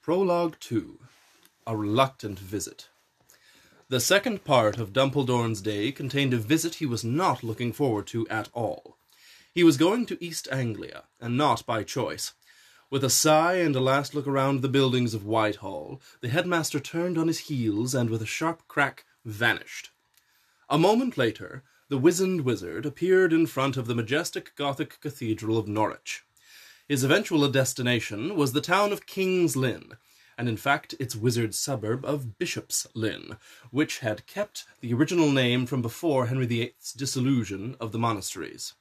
Prologue 2 A Reluctant Visit. The second part of Dumpledorne's day contained a visit he was not looking forward to at all. He was going to East Anglia, and not by choice. With a sigh and a last look around the buildings of Whitehall, the headmaster turned on his heels and, with a sharp crack, vanished. A moment later, the wizened wizard appeared in front of the majestic Gothic cathedral of Norwich. His eventual destination was the town of King's Lynn, and in fact its wizard suburb of Bishop's Lynn, which had kept the original name from before Henry VIII's dissolution of the monasteries.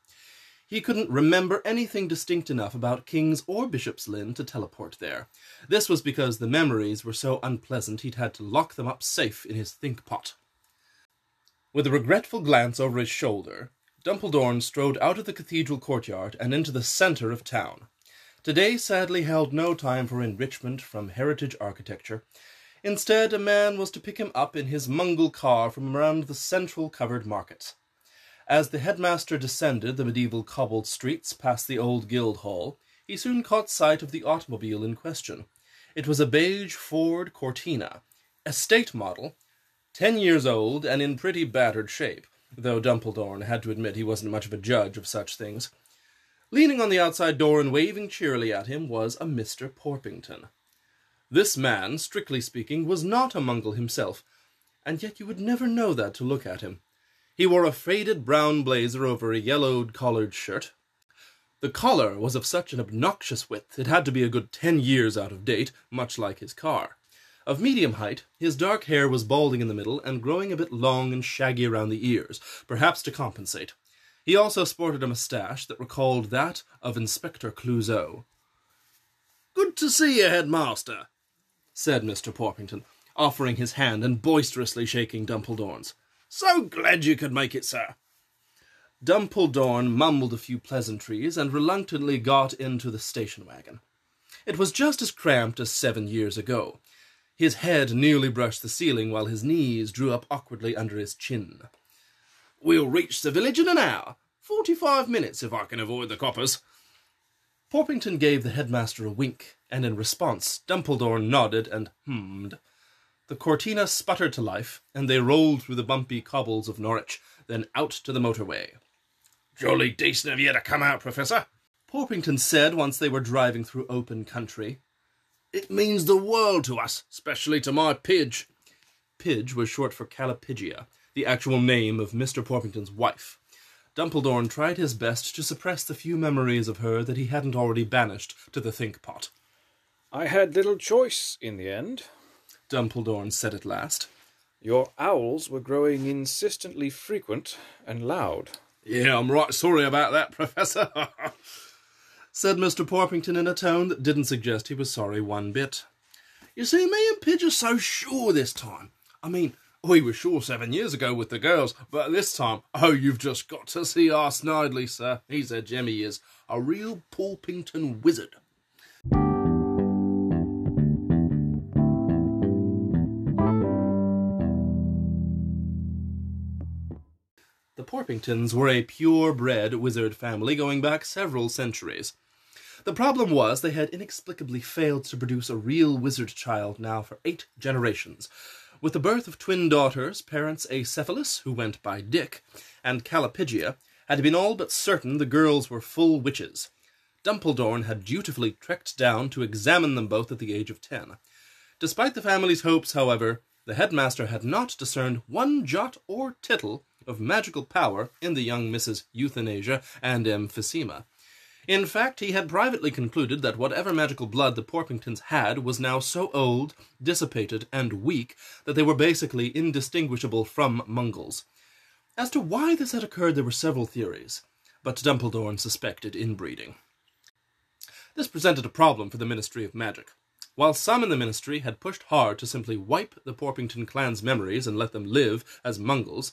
He couldn't remember anything distinct enough about King's or Bishop's Lynn to teleport there. This was because the memories were so unpleasant he'd had to lock them up safe in his think pot. With a regretful glance over his shoulder, Dumpledorne strode out of the cathedral courtyard and into the centre of town. Today sadly held no time for enrichment from heritage architecture. Instead, a man was to pick him up in his Mungle car from around the central covered market. As the headmaster descended the medieval cobbled streets past the old guild hall, he soon caught sight of the automobile in question. It was a beige Ford Cortina, estate model, ten years old and in pretty battered shape, though Dumpledorne had to admit he wasn't much of a judge of such things. Leaning on the outside door and waving cheerily at him was a Mr. Porpington. This man, strictly speaking, was not a Mungle himself, and yet you would never know that to look at him. He wore a faded brown blazer over a yellowed collared shirt. The collar was of such an obnoxious width it had to be a good ten years out of date, much like his car. Of medium height, his dark hair was balding in the middle and growing a bit long and shaggy around the ears, perhaps to compensate. He also sported a moustache that recalled that of Inspector Clouseau. Good to see you, headmaster, said Mr. Porpington, offering his hand and boisterously shaking Dumpledorne's. So glad you could make it, sir. Dumpledorne mumbled a few pleasantries and reluctantly got into the station wagon. It was just as cramped as seven years ago. His head nearly brushed the ceiling while his knees drew up awkwardly under his chin. We'll reach the village in an hour. Forty-five minutes if I can avoid the coppers. Porpington gave the headmaster a wink, and in response Dumpledorne nodded and hummed. The Cortina sputtered to life, and they rolled through the bumpy cobbles of Norwich, then out to the motorway. Jolly decent of you to come out, Professor, Porpington said once they were driving through open country. It means the world to us, especially to my Pidge. Pidge was short for Callipygia, the actual name of Mr. Porpington's wife. Dumpledorne tried his best to suppress the few memories of her that he hadn't already banished to the think pot. I had little choice in the end, Dumpledorne said at last. Your owls were growing insistently frequent and loud. Yeah, I'm right sorry about that, Professor, said Mr. Porpington in a tone that didn't suggest he was sorry one bit. You see, me and Pidge are so sure this time. I mean, we were sure seven years ago with the girls, but this time, oh, you've just got to see our Snidely, sir. He's a gem, he is. A real Porpington wizard. The Porpingtons were a pure-bred wizard family going back several centuries. The problem was they had inexplicably failed to produce a real wizard child now for eight generations. With the birth of twin daughters, parents Acephalus, who went by Dick, and Callipygia, had been all but certain the girls were full witches. Dumpledorne had dutifully trekked down to examine them both at the age of ten. Despite the family's hopes, however, the headmaster had not discerned one jot or tittle of magical power in the young Misses Euthanasia and Emphysema. In fact, he had privately concluded that whatever magical blood the Porpingtons had was now so old, dissipated, and weak that they were basically indistinguishable from Mungles. As to why this had occurred, there were several theories, but Dumpledorne suspected inbreeding. This presented a problem for the Ministry of Magic. While some in the ministry had pushed hard to simply wipe the Porpington clan's memories and let them live as Mungles,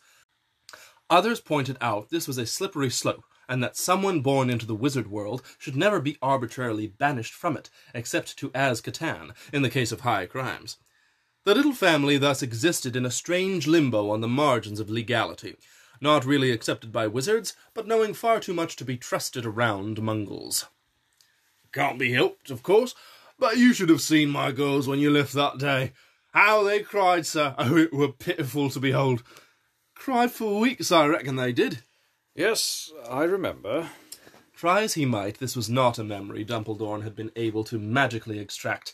Others pointed out this was a slippery slope, and that someone born into the wizard world should never be arbitrarily banished from it, except to Azkaban, in the case of high crimes. The little family thus existed in a strange limbo on the margins of legality. not really accepted by wizards, but knowing far too much to be trusted around Mungles. Can't be helped, of course, but you should have seen my girls when you left that day. How they cried, sir! Oh, it were pitiful to behold. Cried for weeks, I reckon they did. Yes, I remember. Try as he might, this was not a memory Dumpledorne had been able to magically extract.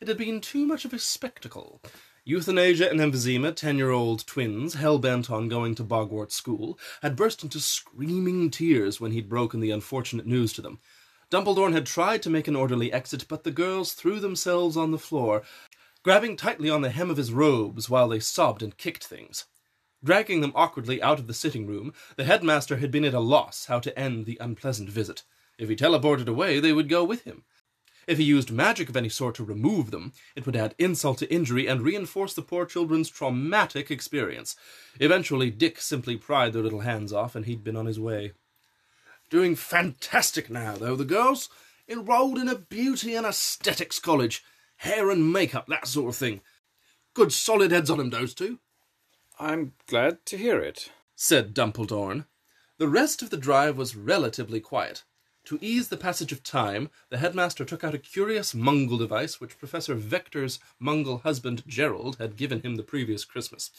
It had been too much of a spectacle. Euthanasia and emphysema, ten-year-old twins, hell-bent on going to Bogwart school, had burst into screaming tears when he'd broken the unfortunate news to them. Dumpledorne had tried to make an orderly exit, but the girls threw themselves on the floor, grabbing tightly on the hem of his robes while they sobbed and kicked things. Dragging them awkwardly out of the sitting room, the headmaster had been at a loss how to end the unpleasant visit. If he teleported away, they would go with him. If he used magic of any sort to remove them, it would add insult to injury and reinforce the poor children's traumatic experience. Eventually, Dick simply pried their little hands off, and he'd been on his way. Doing fantastic now, though, the girls. Enrolled in a beauty and aesthetics college. Hair and makeup, that sort of thing. Good solid heads on 'em, those two. I'm glad to hear it. said Dumpledorne. The rest of the drive was relatively quiet. To ease the passage of time, the headmaster took out a curious Mungle device which Professor Vector's Mungle husband Gerald had given him the previous Christmas.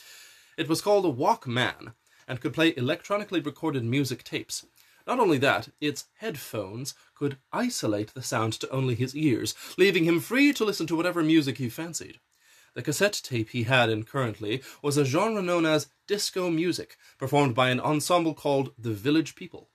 It was called a Walkman and could play electronically recorded music tapes. Not only that, its headphones could isolate the sound to only his ears, leaving him free to listen to whatever music he fancied. The cassette tape he had in currently was a genre known as disco music, performed by an ensemble called the Village People.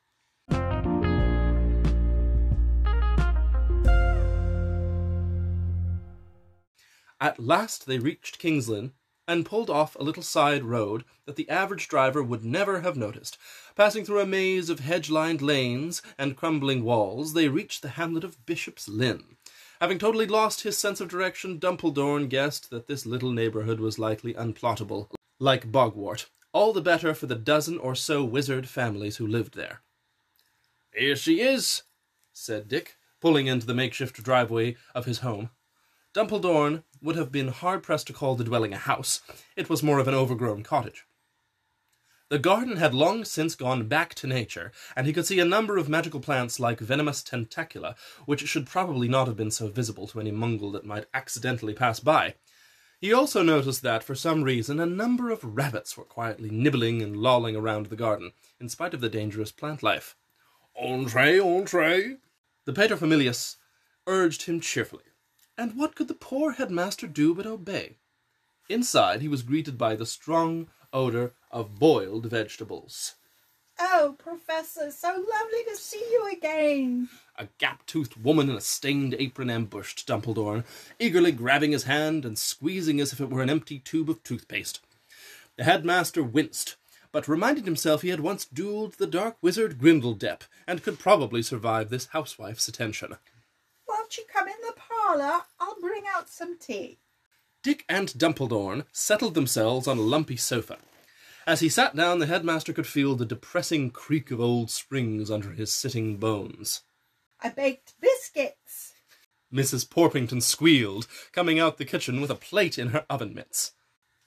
At last they reached King's Lynn and pulled off a little side road that the average driver would never have noticed. Passing through a maze of hedge lined lanes and crumbling walls, they reached the hamlet of Bishop's Lynn. Having totally lost his sense of direction, Dumpledorne guessed that this little neighborhood was likely unplottable, like Bogwart, all the better for the dozen or so wizard families who lived there. Here she is, said Dick, pulling into the makeshift driveway of his home. Dumpledorne would have been hard pressed to call the dwelling a house. It was more of an overgrown cottage. The garden had long since gone back to nature, and he could see a number of magical plants like venomous tentacula, which should probably not have been so visible to any Mungle that might accidentally pass by. He also noticed that, for some reason, a number of rabbits were quietly nibbling and lolling around the garden, in spite of the dangerous plant life. Entree, entree. The paterfamilias urged him cheerfully, and what could the poor headmaster do but obey? Inside, he was greeted by the strong odor of boiled vegetables. Oh, Professor, so lovely to see you again. A gap-toothed woman in a stained apron ambushed Dumpledorne, eagerly grabbing his hand and squeezing as if it were an empty tube of toothpaste. The headmaster winced, but reminded himself he had once duelled the dark wizard Grindeldepp, and could probably survive this housewife's attention. Won't you come in the parlour? I'll bring out some tea. Dick and Dumpledorne settled themselves on a lumpy sofa. As he sat down, the headmaster could feel the depressing creak of old springs under his sitting bones. I baked biscuits. Mrs. Porpington squealed, coming out the kitchen with a plate in her oven mitts.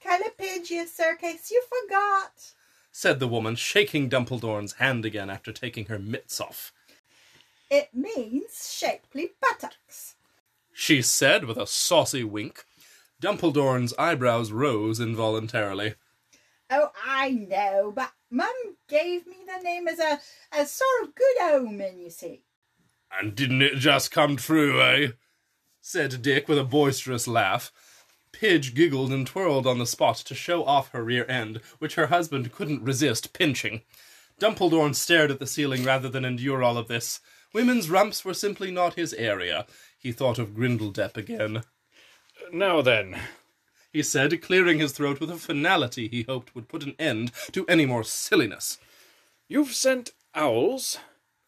Callipygia, sir, case you forgot. Said the woman, shaking Dumpledorne's hand again after taking her mitts off. It means shapely buttocks. She said with a saucy wink. Dumpledorne's eyebrows rose involuntarily. Oh, I know, but Mum gave me the name as a, a sort of good omen, you see. And didn't it just come true, eh? said Dick with a boisterous laugh. Pidge giggled and twirled on the spot to show off her rear end, which her husband couldn't resist pinching. Dumpledorne stared at the ceiling rather than endure all of this. Women's rumps were simply not his area. He thought of Grindeldepp again. Now then, he said, clearing his throat with a finality he hoped would put an end to any more silliness. you've sent owls,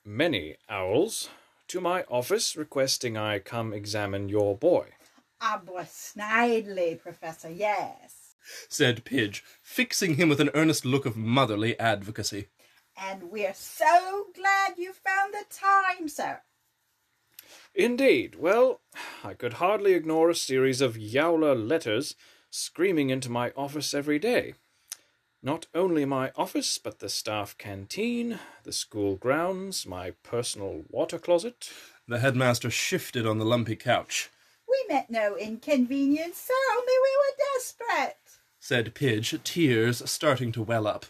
many owls, to my office requesting I come examine your boy. Abwa Snidely, Professor, yes. said Pidge, fixing him with an earnest look of motherly advocacy. And we're so glad you found the time, sir. Indeed. Well, I could hardly ignore a series of Yowler letters screaming into my office every day. Not only my office, but the staff canteen, the school grounds, my personal water closet. The headmaster shifted on the lumpy couch. We meant no inconvenience, sir, only we were desperate. Said Pidge, tears starting to well up.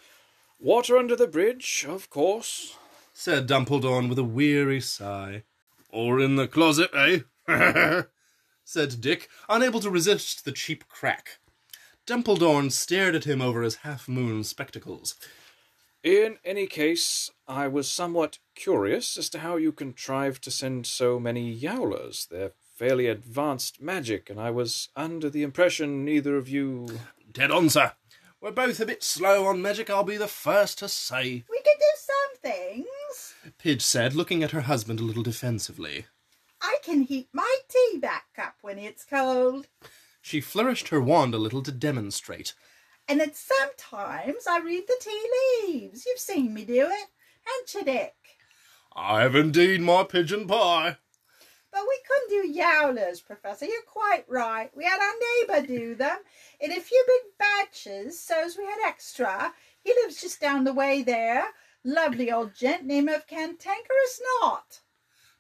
Water under the bridge, of course. Said Dumpledorne with a weary sigh. Or in the closet, eh? Said Dick, unable to resist the cheap crack. Dumpledorne stared at him over his half-moon spectacles. In any case, I was somewhat curious as to how you contrived to send so many Yowlers. They're fairly advanced magic, and I was under the impression neither of you. Dead on, sir. We're both a bit slow on magic, I'll be the first to say, We can do some things. Pidge said, looking at her husband a little defensively. I can heat my tea back up when it's cold. She flourished her wand a little to demonstrate. And then sometimes I read the tea leaves. You've seen me do it, haven't you, Dick? I have indeed my pigeon pie. But we couldn't do yowlers, Professor. You're quite right. We had our neighbour do them in a few big batches, so's we had extra. He lives just down the way there. Lovely old gent, name of Cantankerous Knot.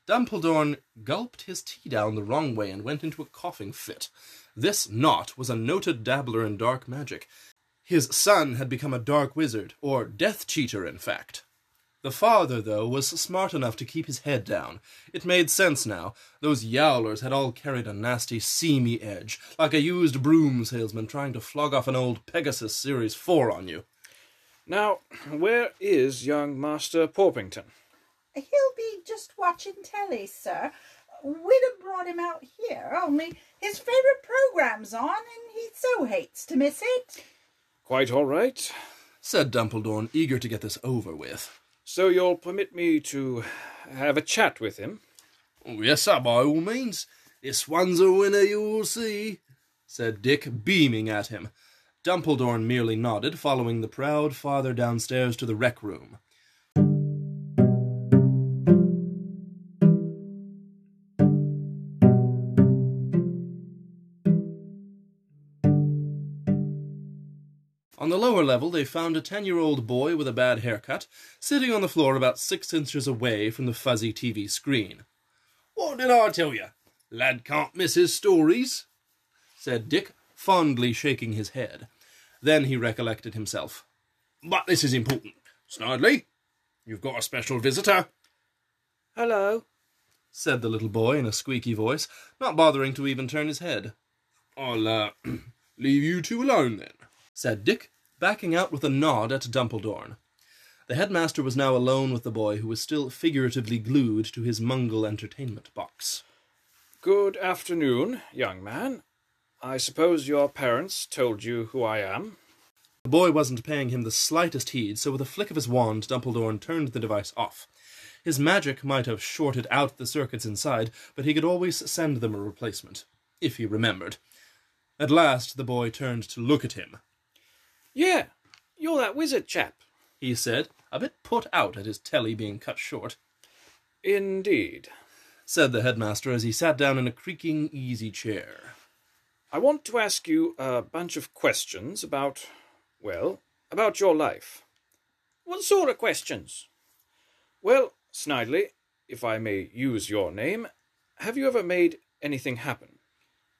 Dumpledorne gulped his tea down the wrong way and went into a coughing fit. This Knot was a noted dabbler in dark magic. His son had become a dark wizard, or death cheater, in fact. The father, though, was smart enough to keep his head down. It made sense now. Those yowlers had all carried a nasty, seamy edge, like a used broom salesman trying to flog off an old Pegasus Series 4 on you. Now, where is young Master Porpington? He'll be just watching telly, sir. We'd have brought him out here, only his favourite programme's on, and he so hates to miss it. Quite all right. Said Dumpledorne, eager to get this over with. So you'll permit me to have a chat with him? Oh, yes, sir, by all means. This one's a winner, you'll see. Said Dick, beaming at him. Dumpledorne merely nodded, following the proud father downstairs to the rec room. On the lower level, they found a ten year old boy with a bad haircut sitting on the floor about six inches away from the fuzzy TV screen. What did I tell you? Lad can't miss his stories. Said Dick, fondly shaking his head. Then he recollected himself. But this is important. Snidely, you've got a special visitor. Hello. Said the little boy in a squeaky voice, not bothering to even turn his head. I'll, uh, leave you two alone then. Said Dick, backing out with a nod at Dumpledorne. The headmaster was now alone with the boy, who was still figuratively glued to his Mungle entertainment box. Good afternoon, young man. I suppose your parents told you who I am? The boy wasn't paying him the slightest heed, so with a flick of his wand, Dumpledorne turned the device off. His magic might have shorted out the circuits inside, but he could always send them a replacement, if he remembered. At last the boy turned to look at him. Yeah, you're that wizard chap. He said, a bit put out at his telly being cut short. Indeed. Said the headmaster as he sat down in a creaking easy chair. I want to ask you a bunch of questions about, well, about your life. What sort of questions? Well, Snidely, if I may use your name, have you ever made anything happen?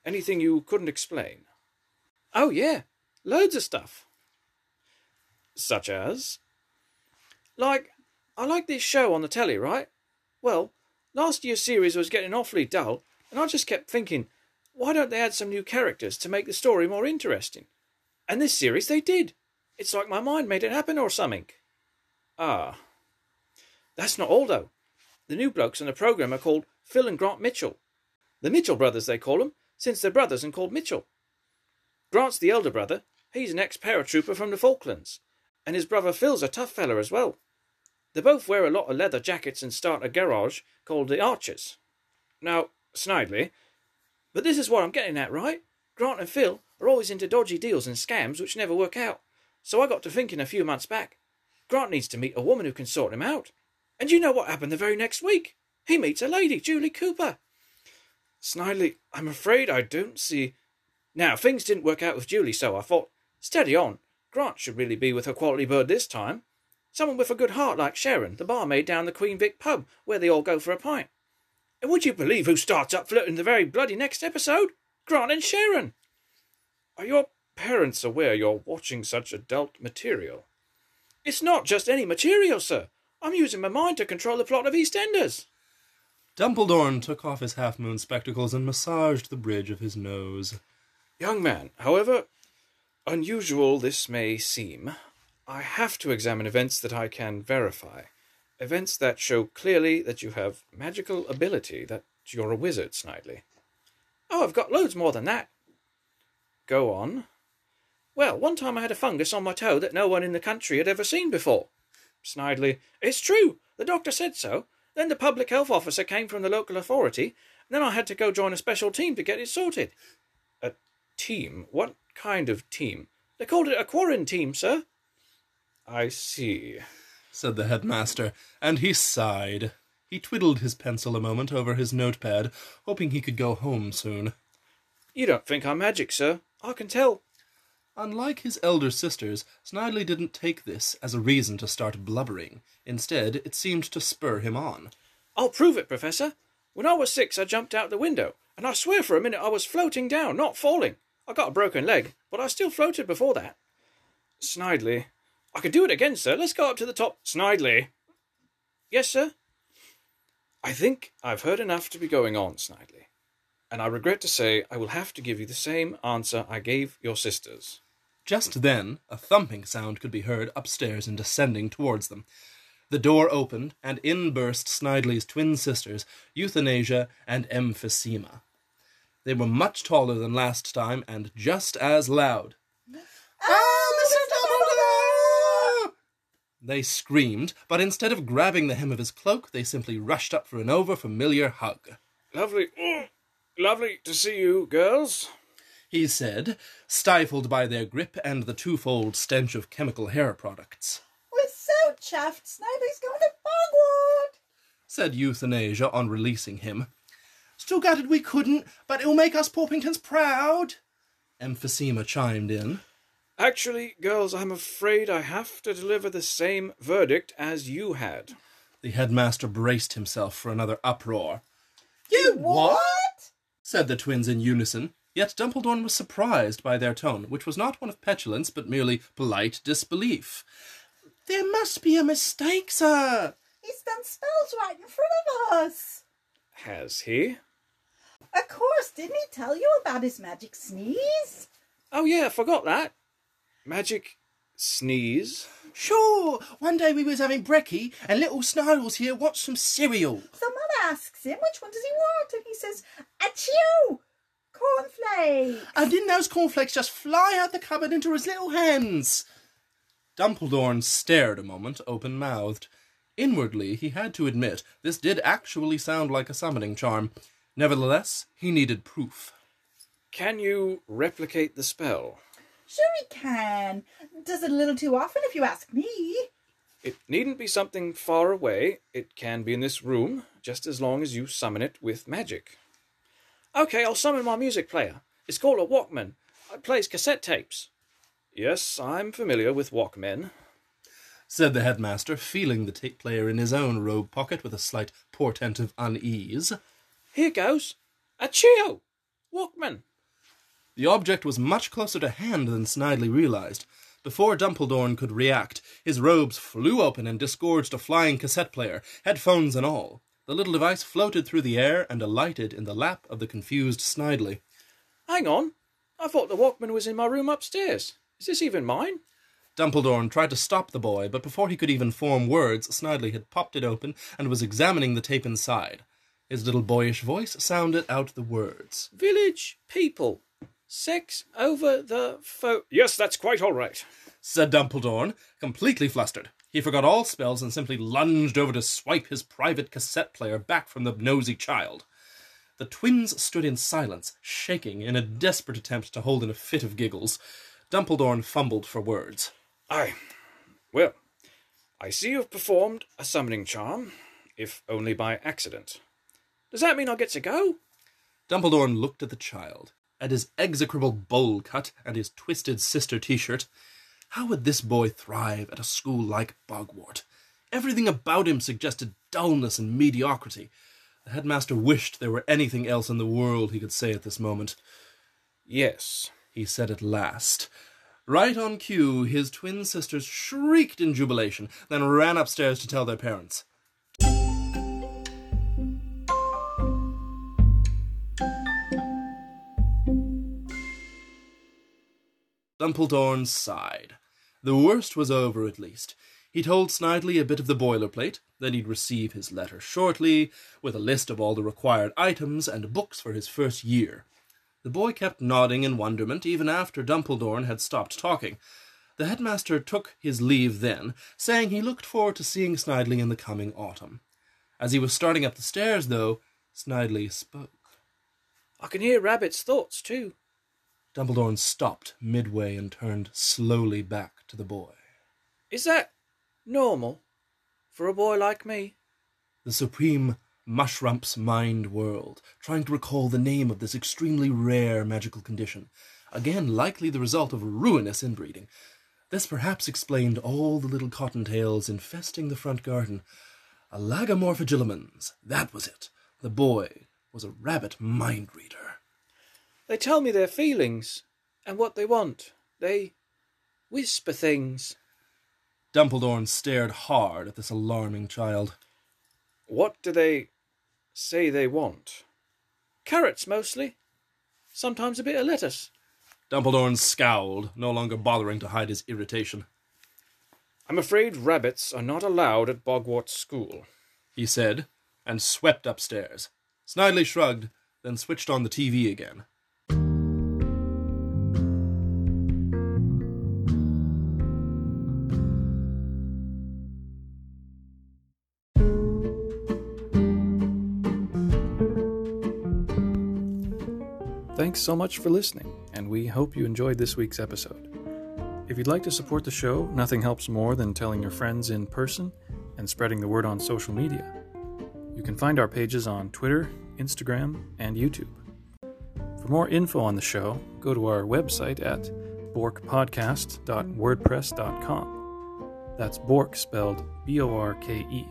Anything you couldn't explain? Oh, yeah, loads of stuff. Such as? Like, I like this show on the telly, right? Well, last year's series was getting awfully dull, and I just kept thinking, why don't they add some new characters to make the story more interesting? And this series they did. It's like my mind made it happen or something. Ah. That's not all, though. The new blokes in the programme are called Phil and Grant Mitchell. The Mitchell brothers, they call them, since they're brothers and called Mitchell. Grant's the elder brother. He's an ex-paratrooper from the Falklands. And his brother Phil's a tough feller as well. They both wear a lot of leather jackets and start a garage called the Arches. Now, Snidely, but this is what I'm getting at, right? Grant and Phil are always into dodgy deals and scams which never work out. So I got to thinking a few months back. Grant needs to meet a woman who can sort him out. And you know what happened the very next week? He meets a lady, Julie Cooper. Snidely, I'm afraid I don't see. Now, things didn't work out with Julie, so I thought, steady on. Grant should really be with a quality bird this time. Someone with a good heart like Sharon, the barmaid down the Queen Vic pub, where they all go for a pint. And would you believe who starts up flirting the very bloody next episode? Grant and Sharon. Are your parents aware you're watching such adult material? It's not just any material, sir. I'm using my mind to control the plot of EastEnders. Dumpledorne took off his half moon spectacles and massaged the bridge of his nose. Young man, however unusual this may seem, I have to examine events that I can verify. Events that show clearly that you have magical ability, that you're a wizard, Snidely. Oh, I've got loads more than that. Go on. Well, one time I had a fungus on my toe that no one in the country had ever seen before. Snidely, it's true. The doctor said so. Then the public health officer came from the local authority. And then I had to go join a special team to get it sorted. A team? What kind of team? They called it a quarantine, sir. I see, said the headmaster, and he sighed. He twiddled his pencil a moment over his notepad, hoping he could go home soon. You don't think I'm magic, sir. I can tell. Unlike his elder sisters, Snidely didn't take this as a reason to start blubbering. Instead, it seemed to spur him on. I'll prove it, Professor. When I was six, I jumped out the window, and I swear for a minute I was floating down, not falling. I got a broken leg, but I still floated before that. Snidely. I can do it again, sir. Let's go up to the top. Snidely. Yes, sir. I think I've heard enough to be going on, Snidely. And I regret to say I will have to give you the same answer I gave your sisters. Just then, a thumping sound could be heard upstairs and descending towards them. The door opened, and in burst Snidely's twin sisters, Euthanasia and Emphysema. They were much taller than last time and just as loud. Mr. Dumpledorne! They screamed, but instead of grabbing the hem of his cloak, they simply rushed up for an over familiar hug. Lovely, mm, lovely to see you, girls. He said, stifled by their grip and the twofold stench of chemical hair products. We're so chuffed. Snidely's going to Bogwart. said Euthanasia on releasing him. Still gutted we couldn't, but it'll make us Porpingtons proud. Emphysema chimed in. Actually, girls, I'm afraid I have to deliver the same verdict as you had. The headmaster braced himself for another uproar. You what? said the twins in unison. Yet Dumpledorne was surprised by their tone, which was not one of petulance, but merely polite disbelief. There must be a mistake, sir. He's done spells right in front of us. Has he? Of course, didn't he tell you about his magic sneeze? Oh, yeah, I forgot that. Magic sneeze. Sure, one day we was having brekkie, and little Snarls here wants some cereal. So Mother asks him which one does he want, and he says, Achoo! Cornflakes. And didn't those cornflakes just fly out the cupboard into his little hands? Dumpledorne stared a moment, open mouthed. Inwardly, he had to admit this did actually sound like a summoning charm. Nevertheless, he needed proof. Can you replicate the spell? Sure he can. Does it a little too often if you ask me. It needn't be something far away. It can be in this room, just as long as you summon it with magic. Okay, I'll summon my music player. It's called a Walkman. It plays cassette tapes. Yes, I'm familiar with Walkmen. said the headmaster, feeling the tape player in his own robe pocket with a slight portent of unease. Here goes. Achoo! Walkman. The object was much closer to hand than Snidely realized. Before Dumpledorne could react, his robes flew open and disgorged a flying cassette player, headphones and all. The little device floated through the air and alighted in the lap of the confused Snidely. Hang on. I thought the Walkman was in my room upstairs. Is this even mine? Dumpledorne tried to stop the boy, but before he could even form words, Snidely had popped it open and was examining the tape inside. His little boyish voice sounded out the words. Village people. Sex over the phone. Yes, that's quite all right. said Dumpledorne, completely flustered. He forgot all spells and simply lunged over to swipe his private cassette player back from the nosy child. The twins stood in silence, shaking in a desperate attempt to hold in a fit of giggles. Dumpledorne fumbled for words. Aye. Well, I see you've performed a summoning charm, if only by accident. Does that mean I get to go? Dumpledorne looked at the child, at his execrable bowl cut and his twisted sister t shirt. How would this boy thrive at a school like Bogwart? Everything about him suggested dullness and mediocrity. The headmaster wished there were anything else in the world he could say at this moment. Yes. He said at last. Right on cue, his twin sisters shrieked in jubilation, then ran upstairs to tell their parents. Dumpledorne sighed. The worst was over, at least. He told Snidely a bit of the boilerplate, then he'd receive his letter shortly, with a list of all the required items and books for his first year. The boy kept nodding in wonderment even after Dumpledorne had stopped talking. The headmaster took his leave then, saying he looked forward to seeing Snidely in the coming autumn. As he was starting up the stairs, though, Snidely spoke. I can hear Rabbit's thoughts, too. Dumpledorne stopped midway and turned slowly back to the boy. Is that normal for a boy like me? The supreme Mushrump's mind whirled, trying to recall the name of this extremely rare magical condition, again likely the result of ruinous inbreeding. This perhaps explained all the little cottontails infesting the front garden. Alagomorphogilimens, that was it. The boy was a rabbit mind reader. They tell me their feelings and what they want. They whisper things. Dumpledorne stared hard at this alarming child. What do they say they want? Carrots mostly. Sometimes a bit of lettuce. Dumpledorne scowled, no longer bothering to hide his irritation. I'm afraid rabbits are not allowed at Bogwart School, he said, and swept upstairs. Snidely shrugged, then switched on the TV again. Thanks so much for listening, and we hope you enjoyed this week's episode. If you'd like to support the show, nothing helps more than telling your friends in person and spreading the word on social media. You can find our pages on Twitter, Instagram, and YouTube. For more info on the show, go to our website at borkepodcast.wordpress.com. That's Borke spelled B O R K E.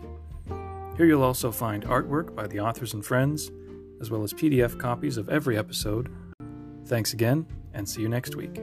Here you'll also find artwork by the authors and friends as well as PDF copies of every episode. Thanks again, and see you next week.